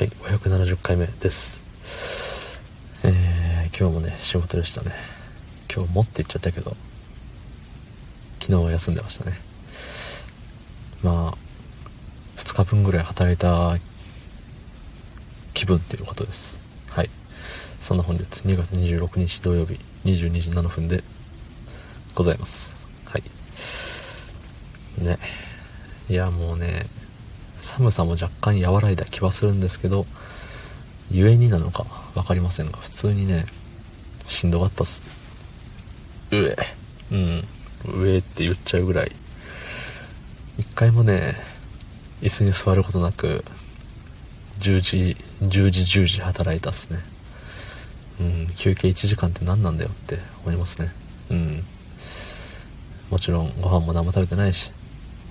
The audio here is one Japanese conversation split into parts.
はい570回目です。えー、今日もね仕事でしたね。今日もって言っちゃったけど昨日は休んでましたね。まあ2日分ぐらい働いた気分っていうことです。はい。そんな本日2月26日土曜日22時7分でございます。はい。ね。いやもうね寒さも若干和らいだ気はするんですけど故になのか分かりませんが普通にねしんどかったっす。上うん。上って言っちゃうぐらい。一回もね椅子に座ることなく10時10時10時働いたっすね。うん。休憩1時間って何なんだよって思いますね。うん。もちろんご飯も何も食べてないし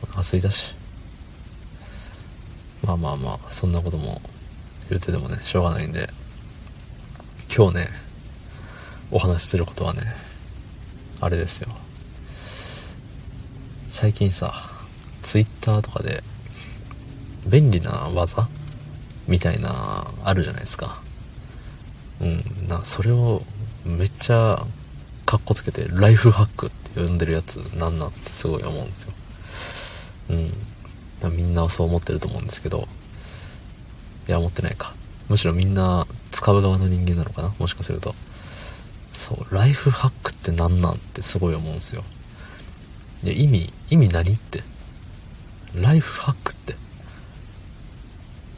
お腹空いたし。まあまあまあそんなことも言っててもねしょうがないんで今日ねお話しすることはねあれですよ。最近さ twitter とかで便利な技みたいなあるじゃないですか。うんなそれをめっちゃかっこつけてライフハックって呼んでるやつなんなってすごい思うんですよ。うん。みんなはそう思ってると思うんですけどいや思ってないか。むしろみんな使う側の人間なのかな？もしかすると。そうライフハックって何なん？ってすごい思うんすよ。いや意味意味何って？ライフハックって。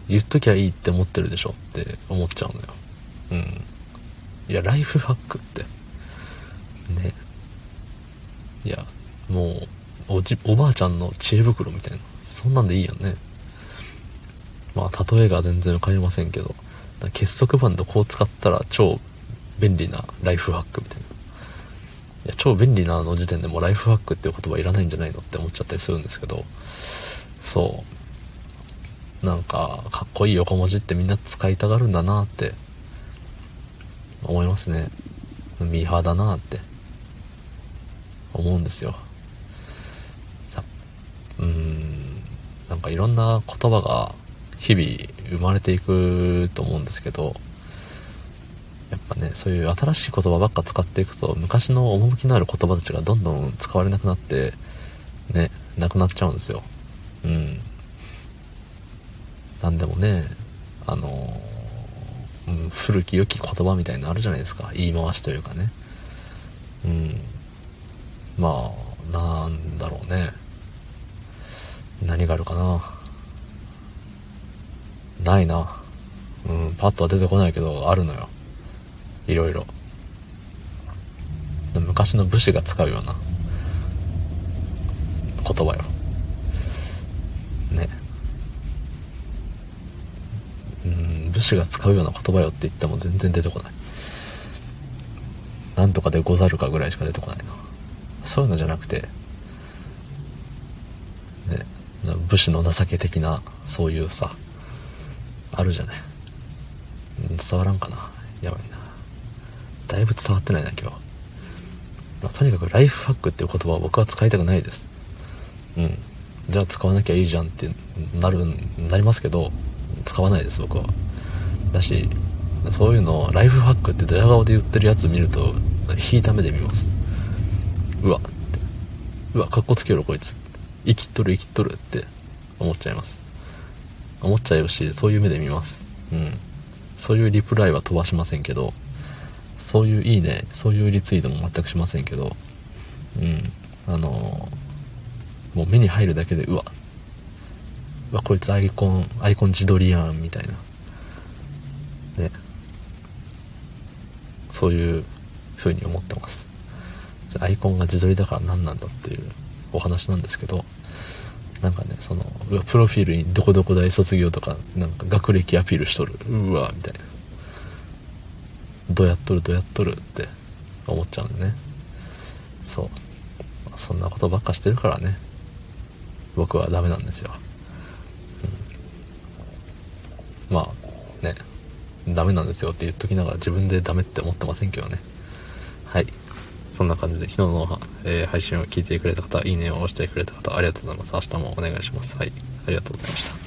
言っときゃいいって思ってるでしょって思っちゃうのよ。うん。いやライフハックって。ね。いやもうおじおばあちゃんの知恵袋みたいな。そんなんでいいよね。まあ例えが全然わかりませんけど結束バンドこう使ったら超便利なライフハックみたいな。いや超便利なの時点でもライフハックっていう言葉いらないんじゃないのって思っちゃったりするんですけどそう。なんかかっこいい横文字ってみんな使いたがるんだなって思いますね。ミーハーだなって思うんですよさうんなんかいろんな言葉が日々生まれていくと思うんですけどやっぱねそういう新しい言葉ばっか使っていくと昔の趣のある言葉たちがどんどん使われなくなってねなくなっちゃうんですよ。うん。なんでもねあの、うん、古き良き言葉みたいなのあるじゃないですか。言い回しというかね。うん。まあなんだろうね。何があるかな？ないな。うんパッとは出てこないけどあるのよ。いろいろ。昔の武士が使うような。言葉よ。ね。うん武士が使うような言葉よって言っても全然出てこない。なんとかでござるかぐらいしか出てこないな。そういうのじゃなくてね武士の情け的なそういうさあるじゃない。伝わらんかな。やばいな。だいぶ伝わってないな今日、まあ、とにかくライフハックっていう言葉は僕は使いたくないです。うん。じゃあ使わなきゃいいじゃんってなるなりますけど使わないです僕は。だしそういうのをライフハックってドヤ顔で言ってるやつ見ると引いた目で見ます。うわって。うわかっこつけろこいつ。生きっとる生きっとるって。思っちゃいます。思っちゃうしそういう目で見ます。うん。そういうリプライは飛ばしませんけどそういういいねそういうリツイートも全くしませんけどうん。あのー、もう目に入るだけでうわ。うわこいつアイコンアイコン自撮りやんみたいな。ね。そういう風に思ってます。アイコンが自撮りだから何なんだっていうお話なんですけどなんかねそのプロフィールにどこどこ大卒業とかなんか学歴アピールしとるうわみたいな。どうやっとるどうやっとるって思っちゃうんでね。そう。そんなことばっかしてるからね。僕はダメなんですよ、うん、まあね。ダメなんですよって言っときながら自分でダメって思ってませんけどね。そんな感じで昨日の、えー、配信を聞いてくれた方、いいねを押してくれた方、ありがとうございます。明日もお願いします。はい。ありがとうございました。